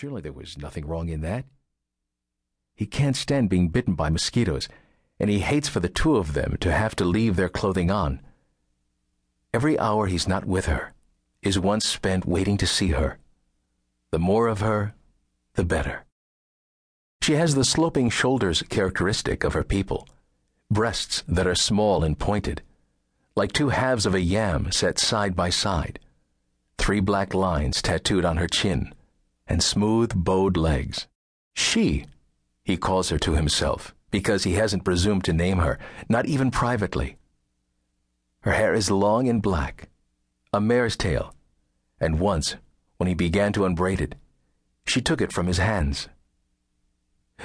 Surely there was nothing wrong in that. He can't stand being bitten by mosquitoes, and he hates for the two of them to have to leave their clothing on. Every hour he's not with her is once spent waiting to see her. The more of her, the better. She has the sloping shoulders characteristic of her people, breasts that are small and pointed, like two halves of a yam set side by side, three black lines tattooed on her chin, and smooth bowed legs. She, he calls her to himself, because he hasn't presumed to name her, not even privately. Her hair is long and black, a mare's tail, and once, when he began to unbraid it, she took it from his hands.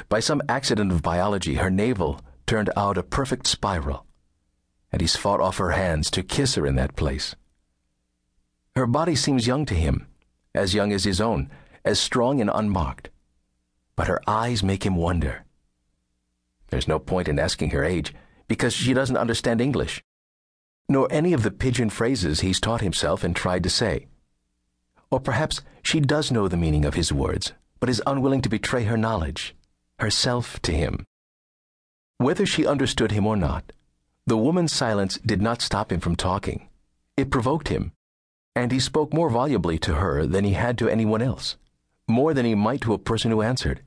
By some accident of biology, her navel turned out a perfect spiral, and he's fought off her hands to kiss her in that place. Her body seems young to him, as young as his own, as strong and unmarked. But her eyes make him wonder. There's no point in asking her age, because she doesn't understand English, nor any of the pidgin phrases he's taught himself and tried to say. Or perhaps she does know the meaning of his words, but is unwilling to betray her knowledge, herself to him. Whether she understood him or not, the woman's silence did not stop him from talking. It provoked him, and he spoke more volubly to her than he had to anyone else, more than he might to a person who answered.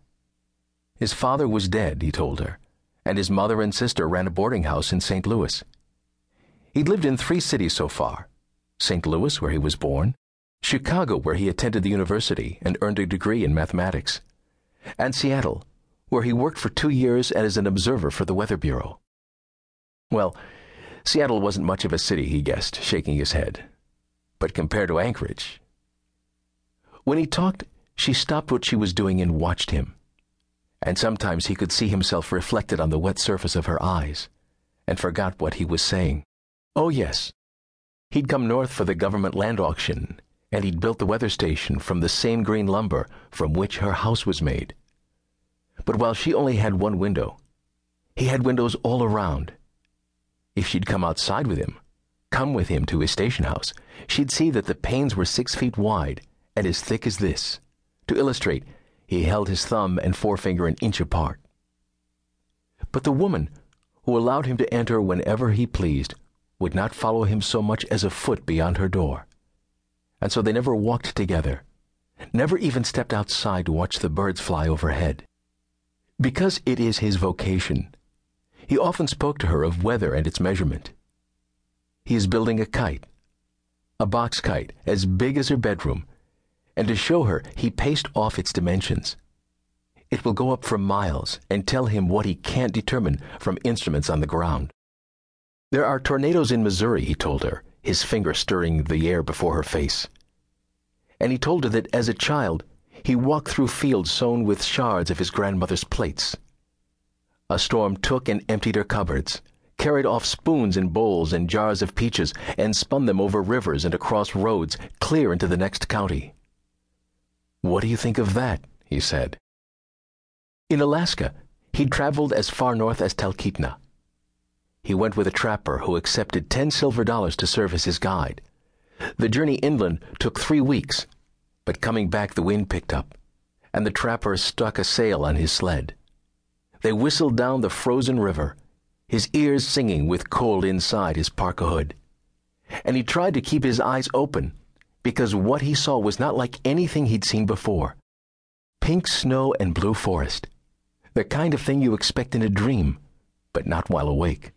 His father was dead, he told her, and his mother and sister ran a boarding house in St. Louis. He'd lived in three cities so far St. Louis, where he was born, Chicago, where he attended the university and earned a degree in mathematics, and Seattle, where he worked for two years as an observer for the Weather Bureau. Well, Seattle wasn't much of a city, he guessed, shaking his head. But compared to Anchorage. When he talked, she stopped what she was doing and watched him. And sometimes he could see himself reflected on the wet surface of her eyes, and forgot what he was saying. Oh, yes. He'd come north for the government land auction, and he'd built the weather station from the same green lumber from which her house was made. But while she only had one window, he had windows all around. If she'd come outside with him, come with him to his station house, she'd see that the panes were six feet wide and as thick as this. To illustrate, he held his thumb and forefinger an inch apart. But the woman, who allowed him to enter whenever he pleased, would not follow him so much as a foot beyond her door. And so they never walked together, never even stepped outside to watch the birds fly overhead. Because it is his vocation, he often spoke to her of weather and its measurement. He is building a kite, a box kite as big as her bedroom, and to show her, he paced off its dimensions. It will go up for miles and tell him what he can't determine from instruments on the ground. There are tornadoes in Missouri, he told her, his finger stirring the air before her face. And he told her that as a child, he walked through fields sown with shards of his grandmother's plates. A storm took and emptied her cupboards, carried off spoons and bowls and jars of peaches, and spun them over rivers and across roads clear into the next county. What do you think of that? he said. In Alaska, he'd traveled as far north as Talkeetna. He went with a trapper who accepted ten silver dollars to serve as his guide. The journey inland took three weeks but coming back the wind picked up, and the trapper stuck a sail on his sled. They whistled down the frozen river, his ears singing with cold inside his parka hood. And he tried to keep his eyes open, because what he saw was not like anything he'd seen before. Pink snow and blue forest, the kind of thing you expect in a dream, but not while awake.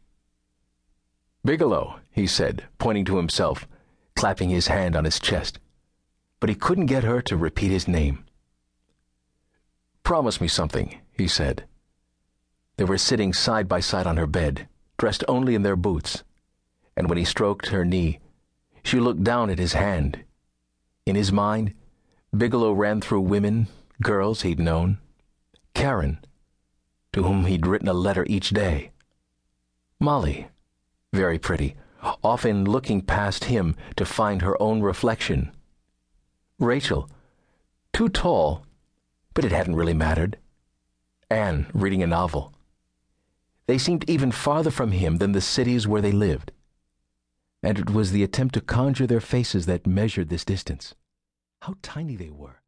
Bigelow, he said, pointing to himself, clapping his hand on his chest but he couldn't get her to repeat his name. Promise me something, he said. They were sitting side by side on her bed, dressed only in their boots, and when he stroked her knee, she looked down at his hand. In his mind, Bigelow ran through women, girls he'd known. Karen, to whom he'd written a letter each day. Molly, very pretty, often looking past him to find her own reflection Rachel, too tall, but it hadn't really mattered. Anne, reading a novel. They seemed even farther from him than the cities where they lived. And it was the attempt to conjure their faces that measured this distance. How tiny they were.